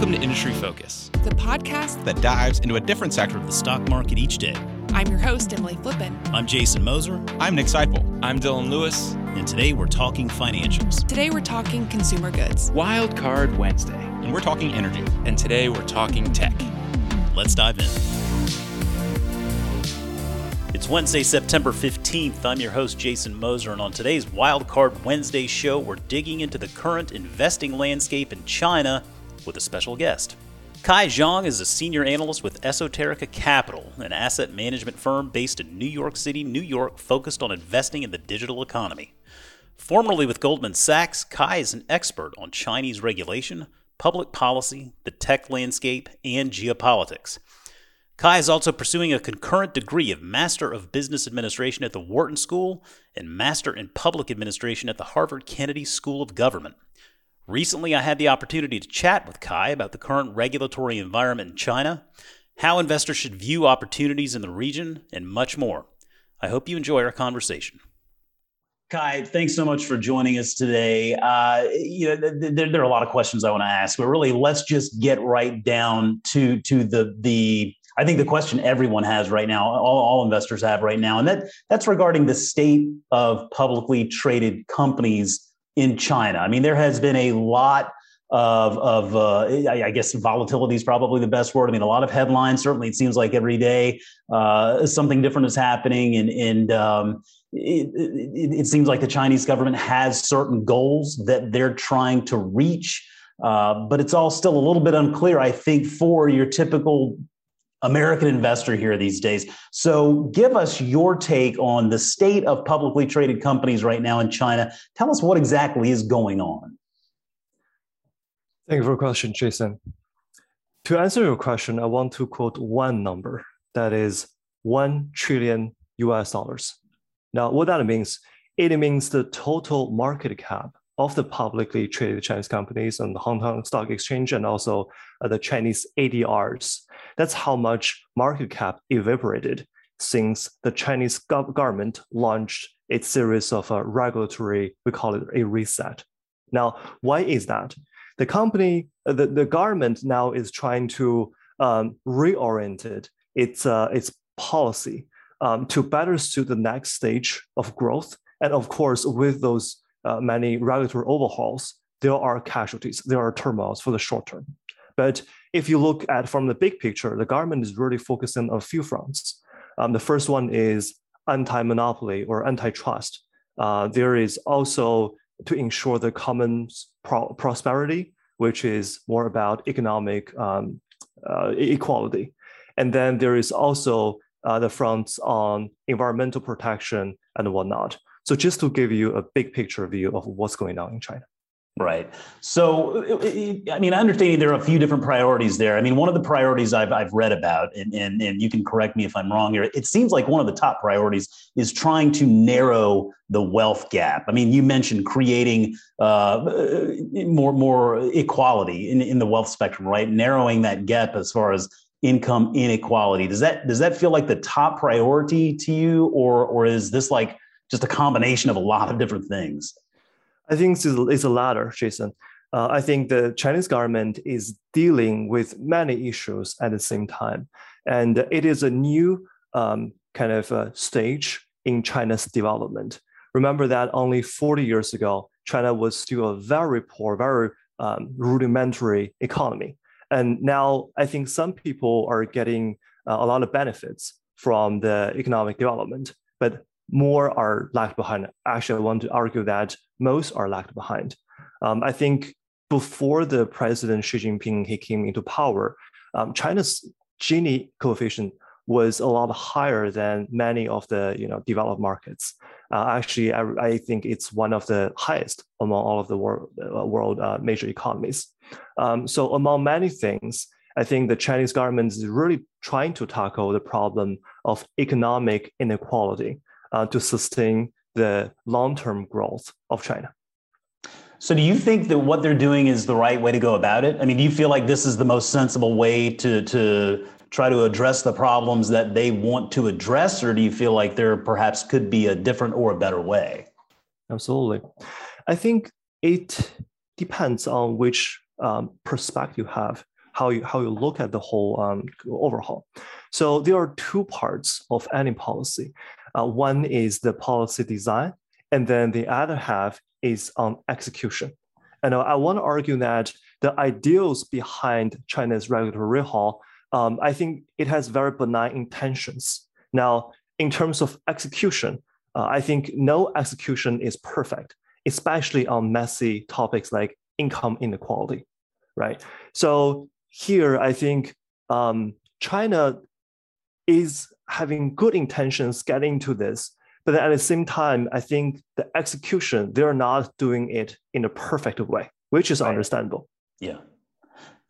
Welcome to Industry Focus, the podcast that dives into a different sector of the stock market each day. I'm your host, Emily Flippen. I'm Jason Moser. I'm Nick Sciple. I'm Dylan Lewis. And today we're talking financials. Today we're talking consumer goods. Wild Card Wednesday. And we're talking energy. And today we're talking tech. Let's dive in. It's Wednesday, September 15th. I'm your host, Jason Moser, and on today's Wild Card Wednesday show, we're digging into the current investing landscape in China with a special guest. Kai Zhang is a senior analyst with Esoterica Capital, an asset management firm based in New York City, New York, focused on investing in the digital economy. Formerly with Goldman Sachs, Kai is an expert on Chinese regulation, public policy, the tech landscape, and geopolitics. Kai is also pursuing a concurrent degree of Master of Business Administration at the Wharton School and Master in Public Administration at the Harvard Kennedy School of Government. Recently, I had the opportunity to chat with Kai about the current regulatory environment in China, how investors should view opportunities in the region, and much more. I hope you enjoy our conversation. Kai, thanks so much for joining us today. Uh, you know, there, there, are a lot of questions I want to ask, but really, let's just get right down to to the the I think the question everyone has right now, all, all investors have right now, and that that's regarding the state of publicly traded companies in China. I mean, there has been a lot of, of uh, I guess volatility is probably the best word. I mean, a lot of headlines. Certainly, it seems like every day uh, something different is happening, and and um, it, it, it, seems like the Chinese government has certain goals that they're trying to reach. Uh, but it's all still a little bit unclear, I think, for your typical American investor here these days. So, give us your take on the state of publicly traded companies right now in China. Tell us what exactly is going on. Thank you for the question, Jason. To answer your question, I want to quote one number that is 1 trillion US dollars. Now, what that means, it means the total market cap of the publicly traded Chinese companies on the Hong Kong Stock Exchange and also uh, the Chinese ADRs. That's how much market cap evaporated since the Chinese government launched its series of uh, regulatory, we call it a reset. Now, why is that? The company, uh, the, the government now is trying to um, reorient it, its, uh, its policy um, to better suit the next stage of growth. And of course, with those uh, many regulatory overhauls, there are casualties, there are turmoils for the short term. But if you look at from the big picture, the government is really focusing on a few fronts. Um, the first one is anti-monopoly or antitrust. Uh, there is also to ensure the common pro- prosperity, which is more about economic um, uh, equality. And then there is also uh, the fronts on environmental protection and whatnot. So just to give you a big picture view of what's going on in China. Right. So, I mean, understanding there are a few different priorities there. I mean, one of the priorities I've, I've read about, and, and, and you can correct me if I'm wrong here, it seems like one of the top priorities is trying to narrow the wealth gap. I mean, you mentioned creating uh, more, more equality in, in the wealth spectrum, right? Narrowing that gap as far as income inequality. Does that, does that feel like the top priority to you, or, or is this like just a combination of a lot of different things? I think it's, the latter, Jason. Uh, I think the Chinese government is dealing with many issues at the same time. And it is a new um, kind of uh, stage in China's development. Remember that only 40 years ago, China was still a very poor, very um, rudimentary economy. And now I think some people are getting uh, a lot of benefits from the economic development. But more are left behind. Actually, I want to argue that most are lagged behind. Um, I think before the president Xi Jinping he came into power, um, China's Gini coefficient was a lot higher than many of the you know developed markets. Uh, actually, I, I, think it's one of the highest among all of the world, uh, world uh, major economies. Um, so among many things, I think the Chinese government is really trying to tackle the problem of economic inequality uh, to sustain the long-term growth of China. So, do you think that what they're doing is the right way to go about it? I mean, do you feel like this is the most sensible way to to try to address the problems that they want to address, or do you feel like there perhaps could be a different or a better way? Absolutely, I think it depends on which um, perspective you have. how you how you look at the whole um, overhaul. So there are two parts of any policy. Uh, one is the policy design, and then the other half is on execution. And I want to argue that the ideals behind China's regulatory overhaul, um, I think it has very benign intentions. Now, in terms of execution, uh, I think no execution is perfect, especially on messy topics like income inequality, right? So here, I think um, China is having good intentions getting to this, but at the same time, I think the execution, they're not doing it in a perfect way, which is right. understandable. Yeah.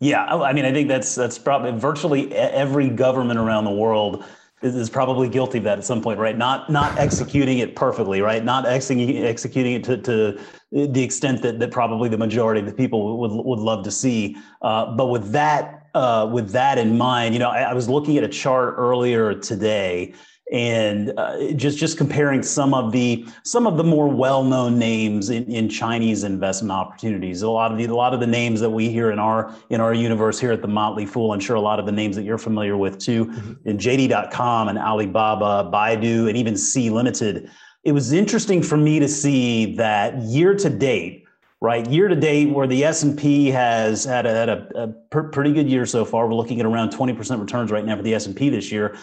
Yeah, I mean, I think that's that's probably virtually every government around the world is probably guilty of that at some point, right? Not not executing it perfectly, right? Not executing executing it to, to the extent that, that probably the majority of the people would would love to see. Uh, but with that uh, with that in mind, you know, I, I was looking at a chart earlier today and uh, just just comparing some of the some of the more well-known names in, in Chinese investment opportunities. A lot of the a lot of the names that we hear in our in our universe here at the Motley Fool. I'm sure a lot of the names that you're familiar with too, mm-hmm. in JD.com and Alibaba, Baidu, and even Sea Limited. It was interesting for me to see that year to date, right? Year to date where the s&p has had a, had a, a pretty good year so far. We're looking at around 20% returns right now for the s&p this year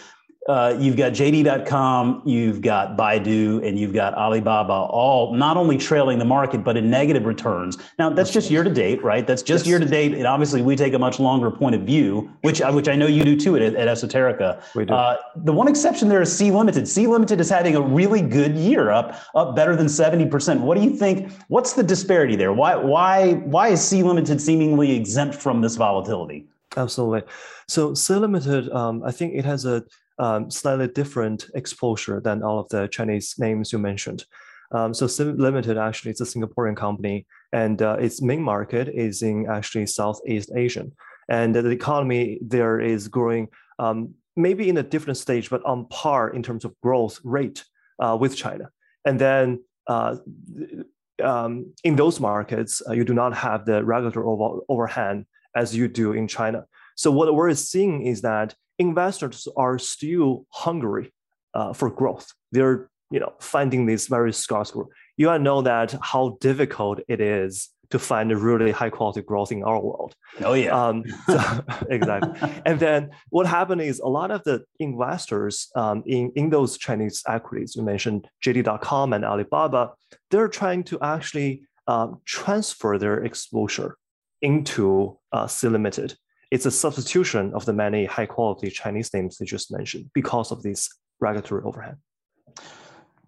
uh, you've got JD.com, you've got Baidu, and you've got Alibaba, all not only trailing the market, but in negative returns. Now, that's just year to date, right? That's just yes. year to date. And obviously, we take a much longer point of view, which, which I know you do too at, at Esoterica. We do. Uh, the one exception there is Sea Limited. Sea Limited is having a really good year, up up better than 70%. What do you think? What's the disparity there? Why, why, why is Sea Limited seemingly exempt from this volatility? Absolutely. So Sea Limited, um, I think it has a um, slightly different exposure than all of the Chinese names you mentioned. Um, so Sea Limited actually is a Singaporean company, and uh, its main market is in actually Southeast Asian, and the economy there is growing um, maybe in a different stage, but on par in terms of growth rate uh, with China. And then uh, um, in those markets, uh, you do not have the regulatory over overhand as you do in China. So what we're seeing is that investors are still hungry uh, for growth. They're you know finding this very scarce growth. You all know that how difficult it is to find a really high quality growth in our world. Oh yeah, um, so, exactly. and then what happened is a lot of the investors um, in in those Chinese equities you mentioned, JD.com and Alibaba, they're trying to actually um, transfer their exposure into uh, Sea Limited it's a substitution of the many high quality Chinese names you just mentioned because of this regulatory overhead.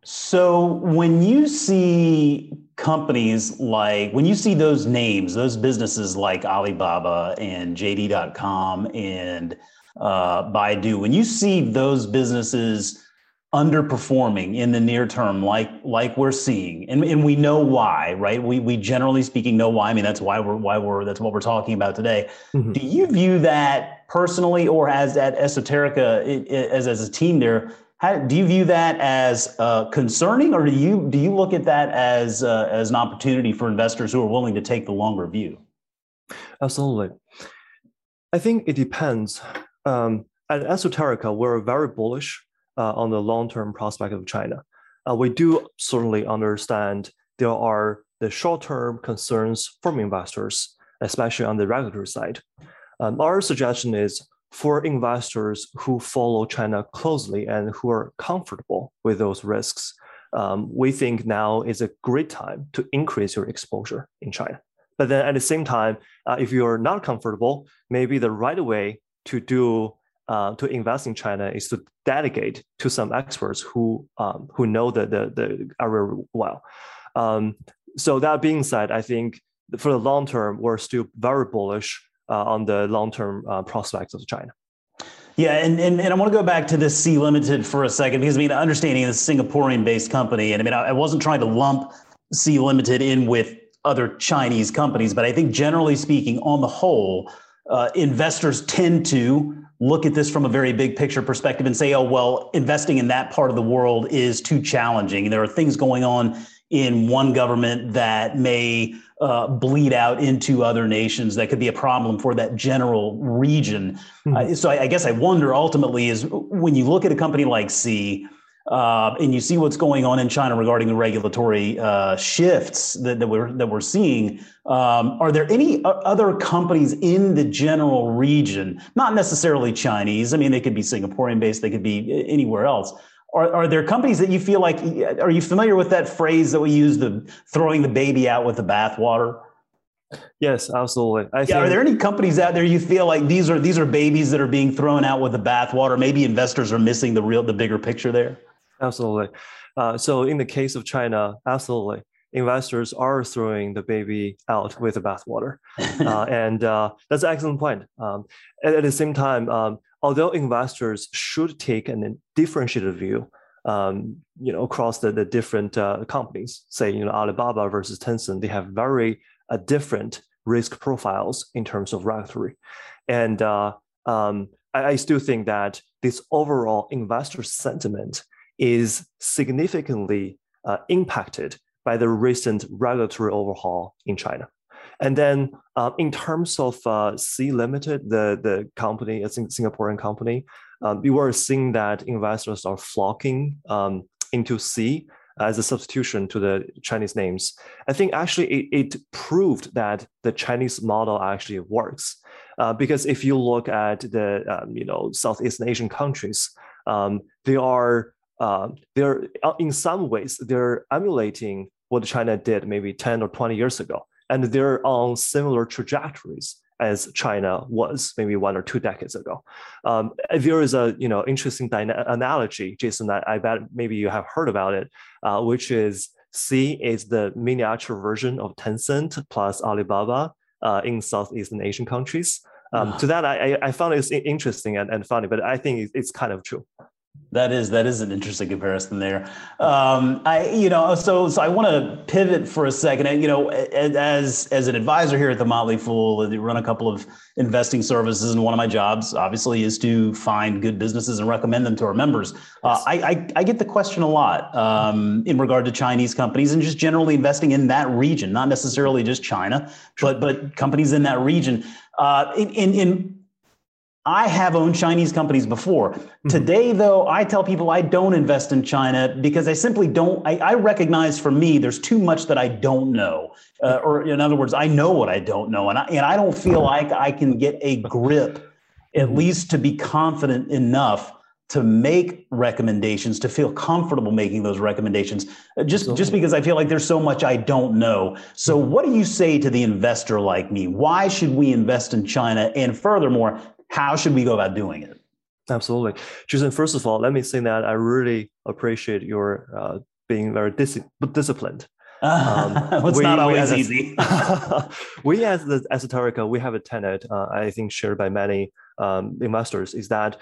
So when you see companies like when you see those names, those businesses like Alibaba and JD.com and uh, Baidu, when you see those businesses underperforming in the near term like like we're seeing. And, and we know why right? We we generally speaking know why. I mean that's why we're why we're that's what we're talking about today. Mm-hmm. do you view that personally or as at esoterica it, it, as as a team there? How, do you view that as uh, concerning or do you do you look at that as uh, as an opportunity for investors who are willing to take the longer view? Absolutely. I think it depends. Um, at esoterica we're very bullish uh, on the long-term prospect of China. Uh, we do certainly understand there are the short-term concerns from investors, especially on the regulatory side. Um, our suggestion is for investors who follow China closely and who are comfortable with those risks, um, we think now is a great time to increase your exposure in China. But then at the same time, uh, if you're not comfortable, maybe the right way to do uh, to invest in China is to delegate to some experts who um, who know the, the, the area well. Um, so that being said, I think for the long term, we're still very bullish uh, on the long term uh, prospects of China. Yeah, and, and, and I want to go back to this Sea Limited for a second because I mean, understanding this Singaporean based company, and I mean, I, I wasn't trying to lump Sea Limited in with other Chinese companies, but I think generally speaking, on the whole, uh, investors tend to look at this from a very big picture perspective and say, oh, well, investing in that part of the world is too challenging. There are things going on in one government that may uh, bleed out into other nations that could be a problem for that general region. Mm-hmm. Uh, so I, I, guess I wonder ultimately is when you look at a company like Sea uh, and you see what's going on in China regarding the regulatory uh, shifts that, that, we're that we're seeing. Um, are there any other companies in the general region, not necessarily Chinese? I mean, they could be Singaporean based, they could be anywhere else. Are, are there companies that you feel like? Are you familiar with that phrase that we use, the throwing the baby out with the bathwater? Yes, absolutely. I yeah, think, are there any companies out there you feel like these are these are babies that are being thrown out with the bathwater? Maybe investors are missing the real the bigger picture there. Absolutely. Uh, so in the case of China, absolutely, investors are throwing the baby out with the bathwater, uh, and uh, that's an excellent point. Um, at, at, the same time, um, although investors should take a differentiated view, um, you know, across the, the different uh, companies, say you know Alibaba versus Tencent, they have very uh, different risk profiles in terms of regulatory, and uh, um, I, I still think that this overall investor sentiment is significantly uh, impacted by the recent regulatory overhaul in China. And then uh, in terms of uh, Sea Limited, the, the company, a Singaporean company, um, we were seeing that investors are flocking um, into Sea as a substitution to the Chinese names. I think actually it, it proved that the Chinese model actually works. Uh, because if you look at the um, you know Southeast Asian countries, um, they are uh, they're uh, in some ways they're emulating what China did maybe 10 or 20 years ago. And they're on similar trajectories as China was maybe one or two decades ago. Um, there is a you know interesting dyna- analogy, Jason, that I bet maybe you have heard about it, uh, which is Sea is the miniature version of Tencent plus Alibaba uh, in Southeastern Asian countries. Um, to that, I, I found it interesting and, and funny, but I think it's kind of true. That is that is an interesting comparison there. Um, I you know so so I want to pivot for a second. And, You know, as as an advisor here at the Motley Fool, I run a couple of investing services, and one of my jobs obviously is to find good businesses and recommend them to our members. Uh, I, I, I get the question a lot um, in regard to Chinese companies and just generally investing in that region, not necessarily just China, but but companies in that region. Uh, in, in in I have owned Chinese companies before. Mm-hmm. Today, though, I tell people I don't invest in China because I simply don't. I, I recognize for me, there's too much that I don't know. Uh, or, in other words, I know what I don't know. And I, and I don't feel like I can get a grip, at mm-hmm. least to be confident enough to make recommendations, to feel comfortable making those recommendations, uh, just, just because I feel like there's so much I don't know. So, mm-hmm. what do you say to the investor like me? Why should we invest in China? And furthermore, how should we go about doing it? Absolutely. Jason, first of all, let me say that I really appreciate your uh, being very dis- disciplined. Um, it's we, not always we easy. we as the Esoterica, we have a tenet, uh, I think shared by many um, investors, is that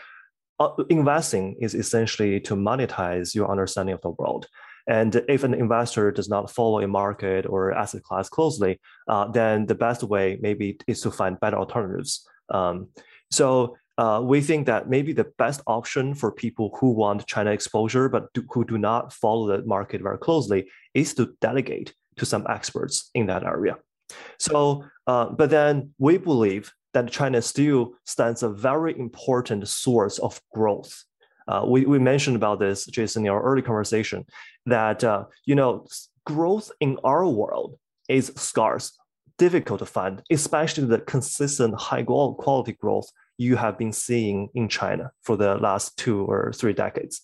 uh, investing is essentially to monetize your understanding of the world. And if an investor does not follow a market or asset class closely, uh, then the best way maybe is to find better alternatives. Um, so uh, we think that maybe the best option for people who want China exposure but do, who do not follow the market very closely is to delegate to some experts in that area. So, uh, but then we believe that China still stands a very important source of growth. Uh, we, we mentioned about this, Jason, in our early conversation, that uh, you know growth in our world is scarce difficult to find, especially the consistent high quality growth you have been seeing in China for the last two or three decades.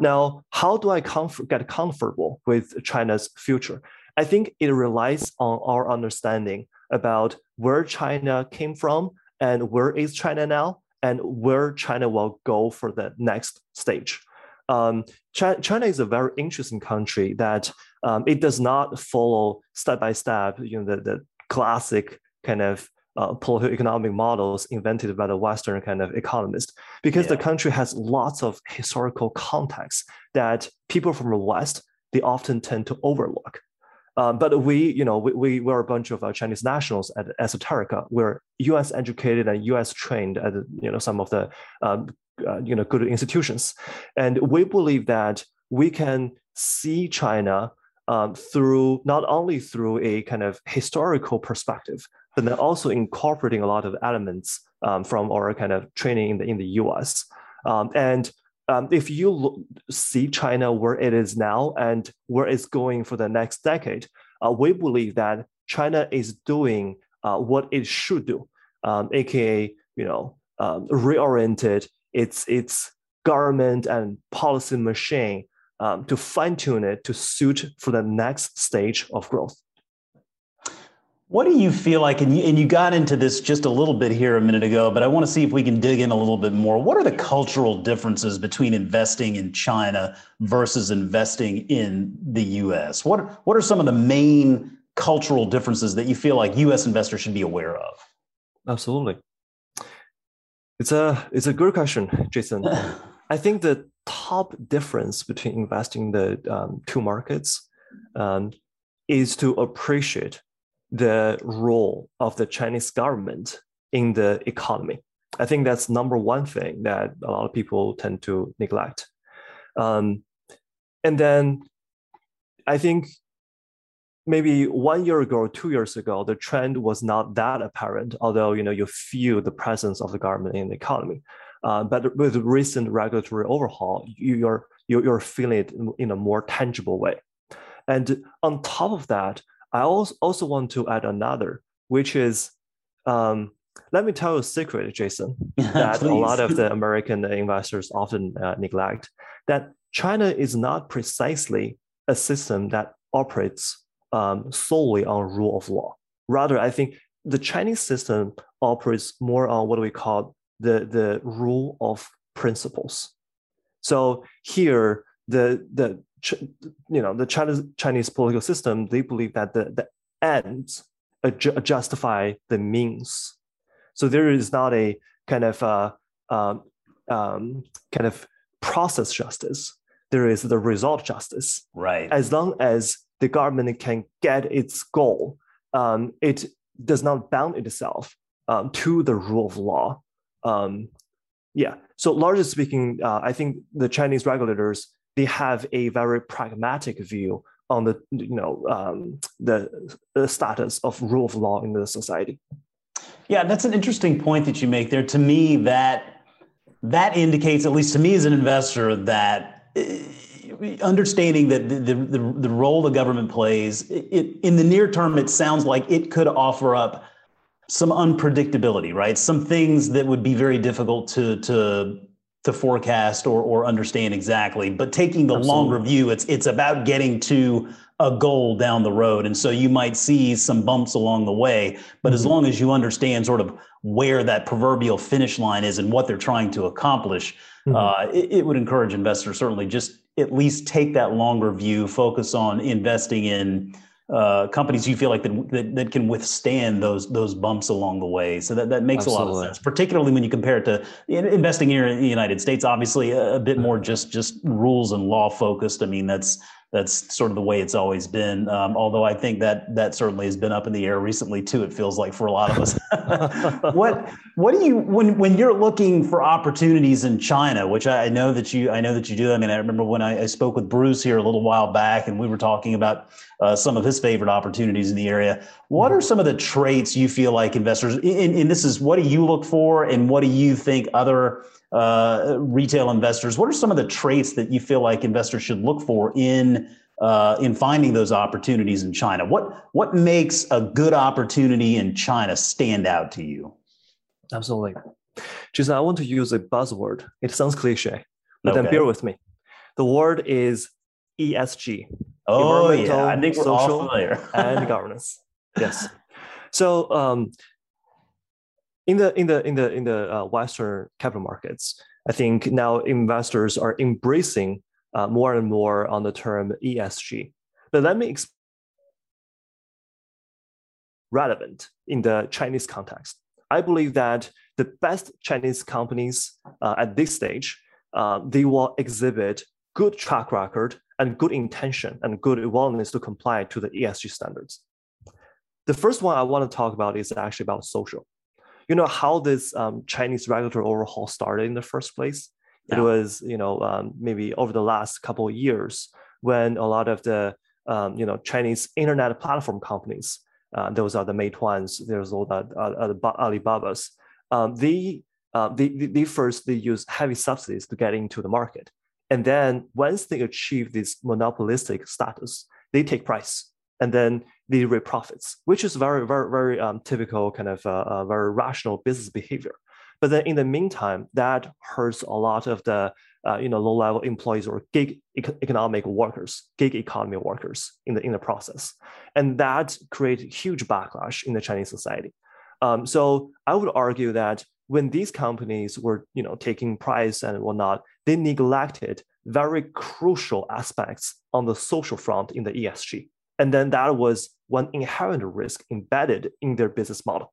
Now, how do I get comfortable with China's future? I think it relies on our understanding about where China came from and where is China now and where China will go for the next stage. Um, China is a very interesting country that um, it does not follow step by step, you know, the, the classic kind of uh, political economic models invented by the Western kind of economist, because yeah. the country has lots of historical context that people from the West they often tend to overlook. Um, but we, you know, we, we were a bunch of uh, Chinese nationals at Esoterica. We're U.S. educated and U.S. trained at you know some of the um, uh, you know good institutions, and we believe that we can see China um, through not only through a kind of historical perspective, but then also incorporating a lot of elements um, from our kind of training in the, in the US. Um, and um, if you look, see China where it is now and where it's going for the next decade, uh, we believe that China is doing uh, what it should do, aka um, you know um, reoriented its its government and policy machine um, to fine tune it to suit for the next stage of growth. What do you feel like, and you, and you got into this just a little bit here a minute ago, but I want to see if we can dig in a little bit more. What are the cultural differences between investing in China versus investing in the US? What, what are some of the main cultural differences that you feel like US investors should be aware of? Absolutely. It's a, it's a good question, Jason. I think the top difference between investing the um, two markets um, is to appreciate the role of the Chinese government in the economy. I think that's number one thing that a lot of people tend to neglect. Um, and then I think maybe one year ago or two years ago, the trend was not that apparent, although you know you feel the presence of the government in the economy. Uh, but with recent regulatory overhaul, you're you're feeling it in a more tangible way. And on top of that, I also, also want to add another, which is, um, let me tell you a secret, Jason, that a lot of the American investors often uh, neglect, that China is not precisely a system that operates um, solely on rule of law. Rather, I think the Chinese system operates more on what we call the, the rule of principles. So here, the, the you know the Chinese Chinese political system, they believe that the, the ends justify the means. So there is not a kind of uh, um, um, kind of process justice. There is the result justice. Right. As long as the government can get its goal, um, it does not bound itself um, to the rule of law. Um, yeah. So largely speaking, uh, I think the Chinese regulators they have a very pragmatic view on the you know um, the, the status of rule of law in the society. Yeah, that's an interesting point that you make there. To me, that that indicates, at least to me as an investor, that uh, understanding that the, the, the, the role the government plays it, in the near term, it sounds like it could offer up some unpredictability, right? Some things that would be very difficult to to to forecast or, or understand exactly. But taking the Absolutely. longer view, it's it's about getting to a goal down the road. And so you might see some bumps along the way, but mm-hmm. as long as you understand sort of where that proverbial finish line is and what they're trying to accomplish, mm-hmm. uh, it, it would encourage investors certainly just at least take that longer view, focus on investing in uh, companies you feel like that, that, that can withstand those those bumps along the way. So that, that makes Absolutely. a lot of sense, particularly when you compare it to investing here in the United States. Obviously, a, a bit more just just rules and law focused. I mean, that's that's sort of the way it's always been. Um, although I think that that certainly has been up in the air recently too. It feels like for a lot of us. what what do you when when you're looking for opportunities in China, which I know that you I know that you do. I mean, I remember when I, I spoke with Bruce here a little while back, and we were talking about uh, some of his favorite opportunities in the area. What are some of the traits you feel like investors? And, and this is what do you look for, and what do you think other uh, retail investors, what are some of the traits that you feel like investors should look for in uh, in finding those opportunities in China? What what makes a good opportunity in China stand out to you? Absolutely, Jason. I want to use a buzzword. It sounds cliche, but okay. then bear with me. The word is ESG. Oh yeah, I think we're all familiar. and governance. Yes. So um, in the in the in the in the uh, Western capital markets, I think now investors are embracing uh, more and more on the term ESG. But let me explain relevant in the Chinese context. I believe that the best Chinese companies uh, at this stage, uh, they will exhibit good track record and good intention and good willingness to comply to the ESG standards. The first one I want to talk about is actually about social you know how this um, Chinese regulatory overhaul started in the first place. Yeah. It was you know um, maybe over the last couple of years when a lot of the um, you know Chinese internet platform companies. Uh, those are the Meituans. There's all the uh, Alibabas. Um, they, uh, they, they first they use heavy subsidies to get into the market, and then once they achieve this monopolistic status, they take price and then they reap profits, which is very very very um, typical kind of uh, uh, very rational business behavior. But then in the meantime, that hurts a lot of the uh, you know low-level employees or gig economic workers, gig economy workers in the in the process, and that creates huge backlash in the Chinese society. Um, so I would argue that when these companies were you know taking price and whatnot, they neglected very crucial aspects on the social front in the ESG, and then that was one inherent risk embedded in their business model.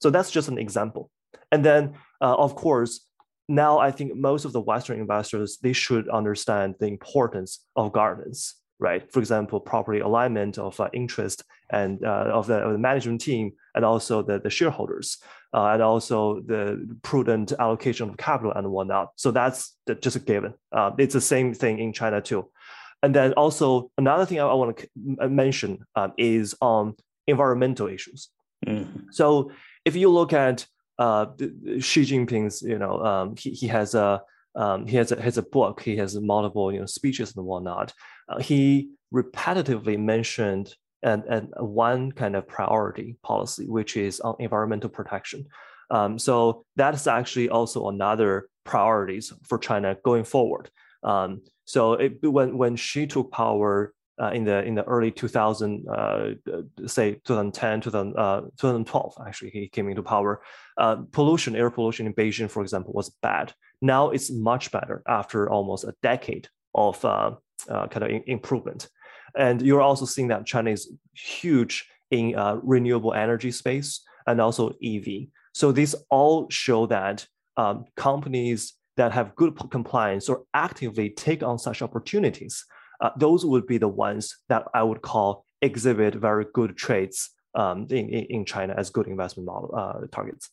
So that's just an example. And then, uh, of course, now I think most of the Western investors they should understand the importance of governance, right? For example, property alignment of uh, interest and uh, of, the, of, the, management team, and also the, the shareholders, uh, and also the prudent allocation of capital and whatnot. So that's just a given. Uh, it's the same thing in China too. And then also another thing I, I want to mention um, is on environmental issues. Mm-hmm. So if you look at uh, Xi Jinping's, you know, um, he, he has a um, he has a, has a book, he has multiple you know speeches and whatnot. Uh, he repetitively mentioned and, and one kind of priority policy, which is on environmental protection. Um, so that's actually also another priorities for China going forward. Um, so it, when when Xi took power uh, in the in the early 2000, uh, say 2010, 2000, uh, 2012, actually he came into power. Uh, pollution, air pollution in Beijing, for example, was bad. Now it's much better after almost a decade of uh, uh, kind of in improvement. And you're also seeing that China is huge in renewable energy space and also EV. So these all show that um, companies that have good compliance or actively take on such opportunities uh, those would be the ones that I would call exhibit very good traits um, in, in China as good investment model uh, targets.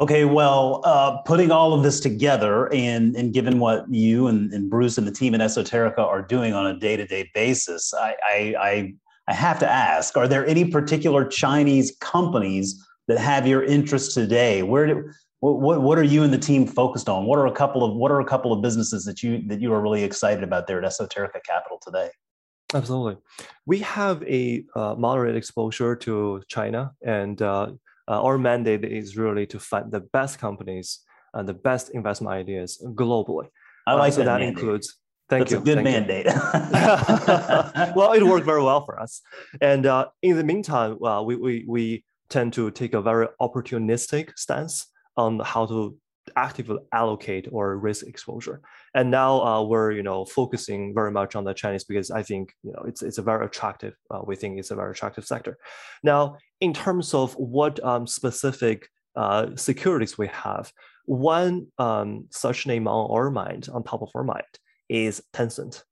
Okay, well, uh, putting all of this together and, and given what you and, and Bruce and the team at Esoterica are doing on a day to day basis, I, I, I, I have to ask are there any particular Chinese companies that have your interest today? Where do, what, what, what are you and the team focused on? What are a couple of what are a couple of businesses that you that you are really excited about there at Esoterica Capital today? Absolutely, we have a uh, moderate exposure to China, and uh, uh, our mandate is really to find the best companies and the best investment ideas globally. I like uh, so that. that mandate. includes. Thank you. That's you. a good Thank mandate. well, it worked very well for us. And uh, in the meantime, uh, we, we, we tend to take a very opportunistic stance on how to actively allocate or risk exposure. And now uh, we're you know focusing very much on the Chinese because I think you know it's it's a very attractive. Uh, we think it's a very attractive sector. Now, in terms of what um, specific uh, securities we have, one um, such name on our mind, on top of our mind, is Tencent.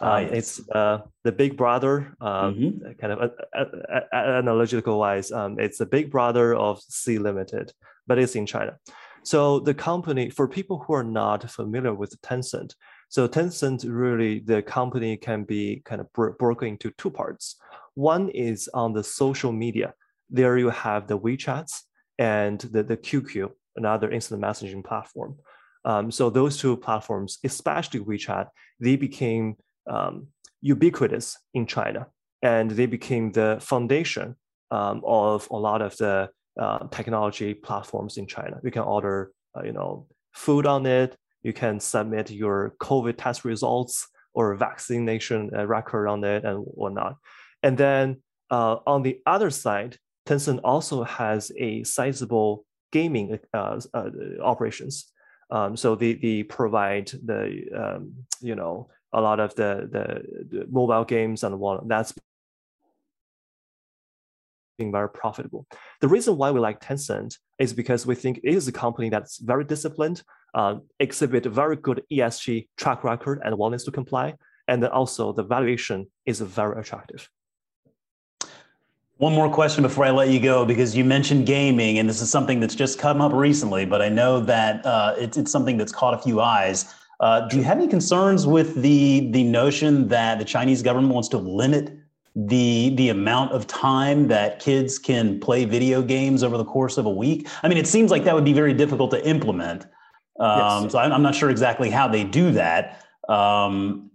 Ah, um, yes. It's uh, the big brother, um, mm-hmm. kind of analogical wise. Um, it's the big brother of Sea Limited, but it's in China. So the company, for people who are not familiar with Tencent, so Tencent really, the company can be kind of broken into two parts. One is on the social media. There you have the WeChats and the, the QQ, another instant messaging platform. Um, so those two platforms, especially WeChat, they became um, ubiquitous in China, and they became the foundation um, of a lot of the uh, technology platforms in China. You can order, uh, you know, food on it. You can submit your COVID test results or vaccination uh, record on it and whatnot. And then uh, on the other side, Tencent also has a sizable gaming uh, operations. Um, so they, they provide the um, you know a lot of the, the, the mobile games and what that's very profitable. The reason why we like Tencent is because we think it is a company that's very disciplined, uh, exhibit a very good ESG track record and willingness to comply, and then also the valuation is very attractive. One more question before I let you go, because you mentioned gaming, and this is something that's just come up recently, but I know that uh, it's, it's something that's caught a few eyes. Uh, do you have any concerns with the the notion that the Chinese government wants to limit the the amount of time that kids can play video games over the course of a week? I mean, it seems like that would be very difficult to implement. Um, yes. So I'm, I'm, not sure exactly how they do that. Um,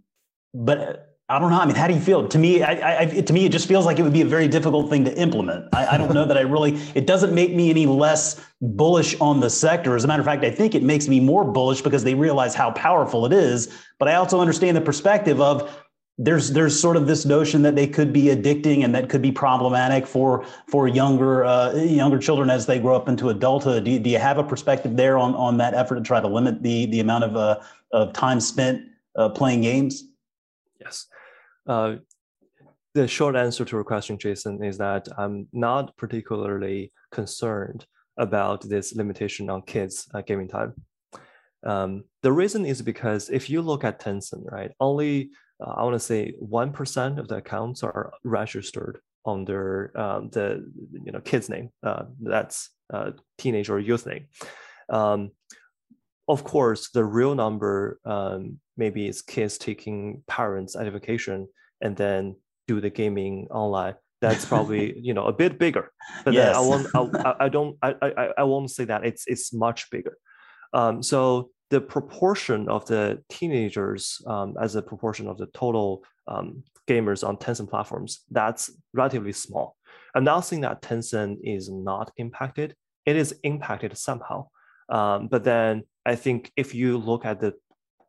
but I don't know. I mean, how do you feel? To me, I, I, to me, it just feels like it would be a very difficult thing to implement. I, I, don't know that I really. It doesn't make me any less bullish on the sector. As a matter of fact, I think it makes me more bullish because they realize how powerful it is. But I also understand the perspective of there's there's sort of this notion that they could be addicting and that could be problematic for for younger uh, younger children as they grow up into adulthood. Do you, do you have a perspective there on on that effort to try to limit the the amount of uh, of time spent uh, playing games? Yes. Uh, the short answer to your question, Jason, is that I'm not particularly concerned about this limitation on kids' uh, gaming time. Um, the reason is because if you look at Tencent, right, only uh, I want to say one percent of the accounts are registered under um, the you know kid's name. Uh, that's uh, teenage or youth name. Um, of course, the real number um, maybe is kids taking parents' identification and then do the gaming online. That's probably you know a bit bigger. But yes. I won't. I, I don't. I, I I won't say that it's it's much bigger. Um, so the proportion of the teenagers um, as a proportion of the total um, gamers on Tencent platforms, that's relatively small. I'm not saying that Tencent is not impacted. It is impacted somehow. Um, but then I think if you look at the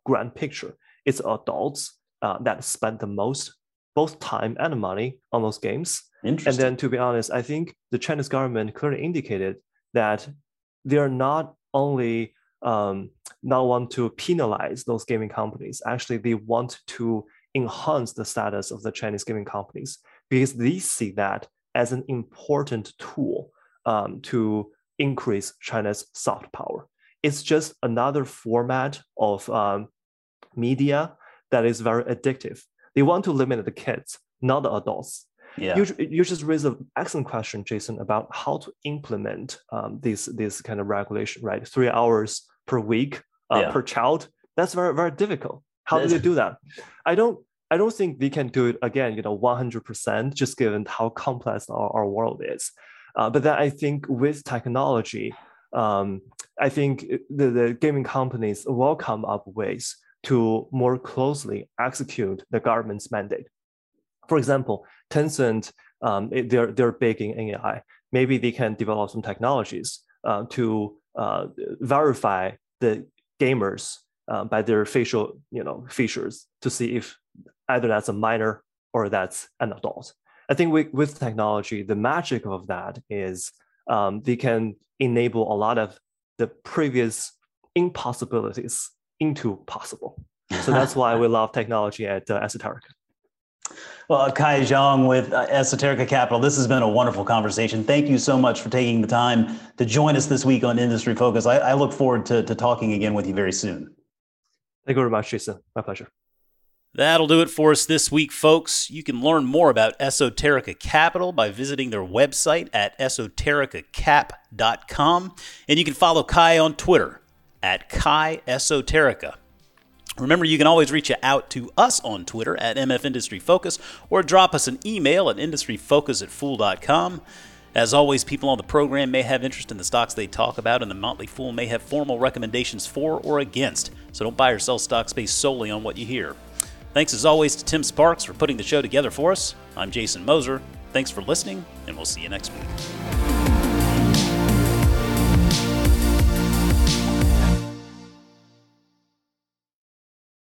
grand picture, it's adults uh, that spend the most, both time and money on those games. And then to be honest, I think the Chinese government clearly indicated that they're not only um, not want to penalize those gaming companies. Actually, they want to enhance the status of the Chinese gaming companies because they see that as an important tool um, to increase China's soft power. It's just another format of um, media that is very addictive. They want to limit the kids, not the adults. Yeah. You, you just raised an excellent question, Jason, about how to implement um, this this kind of regulation, right? Three hours per week uh, yeah. per child. That's very very difficult. How do they do that? I don't I don't think they can do it again. You know, 100% just given how complex our, our world is. Uh, but then I think with technology, um, I think the, the gaming companies will come up ways to more closely execute the government's mandate. For example, Tencent, um, they're, they're big in AI. Maybe they can develop some technologies uh, to uh, verify the gamers uh, by their facial you know, features to see if either that's a minor or that's an adult. I think with, with technology, the magic of that is um, they can enable a lot of the previous impossibilities into possible. So that's why we love technology at uh, Esoterica. Well, Kai Zhang with uh, Esoterica Capital, this has been a wonderful conversation. Thank you so much for taking the time to join us this week on Industry Focus. I, I look forward to, to talking again with you very soon. Thank you very much, Jason. My pleasure. That'll do it for us this week, folks. You can learn more about Esoterica Capital by visiting their website at esotericacap.com. And you can follow Kai on Twitter at Kai Esoterica. Remember, you can always reach out to us on Twitter at MF Industry Focus or drop us an email at industryfocus at fool.com. As always, people on the program may have interest in the stocks they talk about, and the Motley Fool may have formal recommendations for or against. So don't buy or sell stocks based solely on what you hear. Thanks as always to Tim Sparks for putting the show together for us. I'm Jason Moser. Thanks for listening, and we'll see you next week.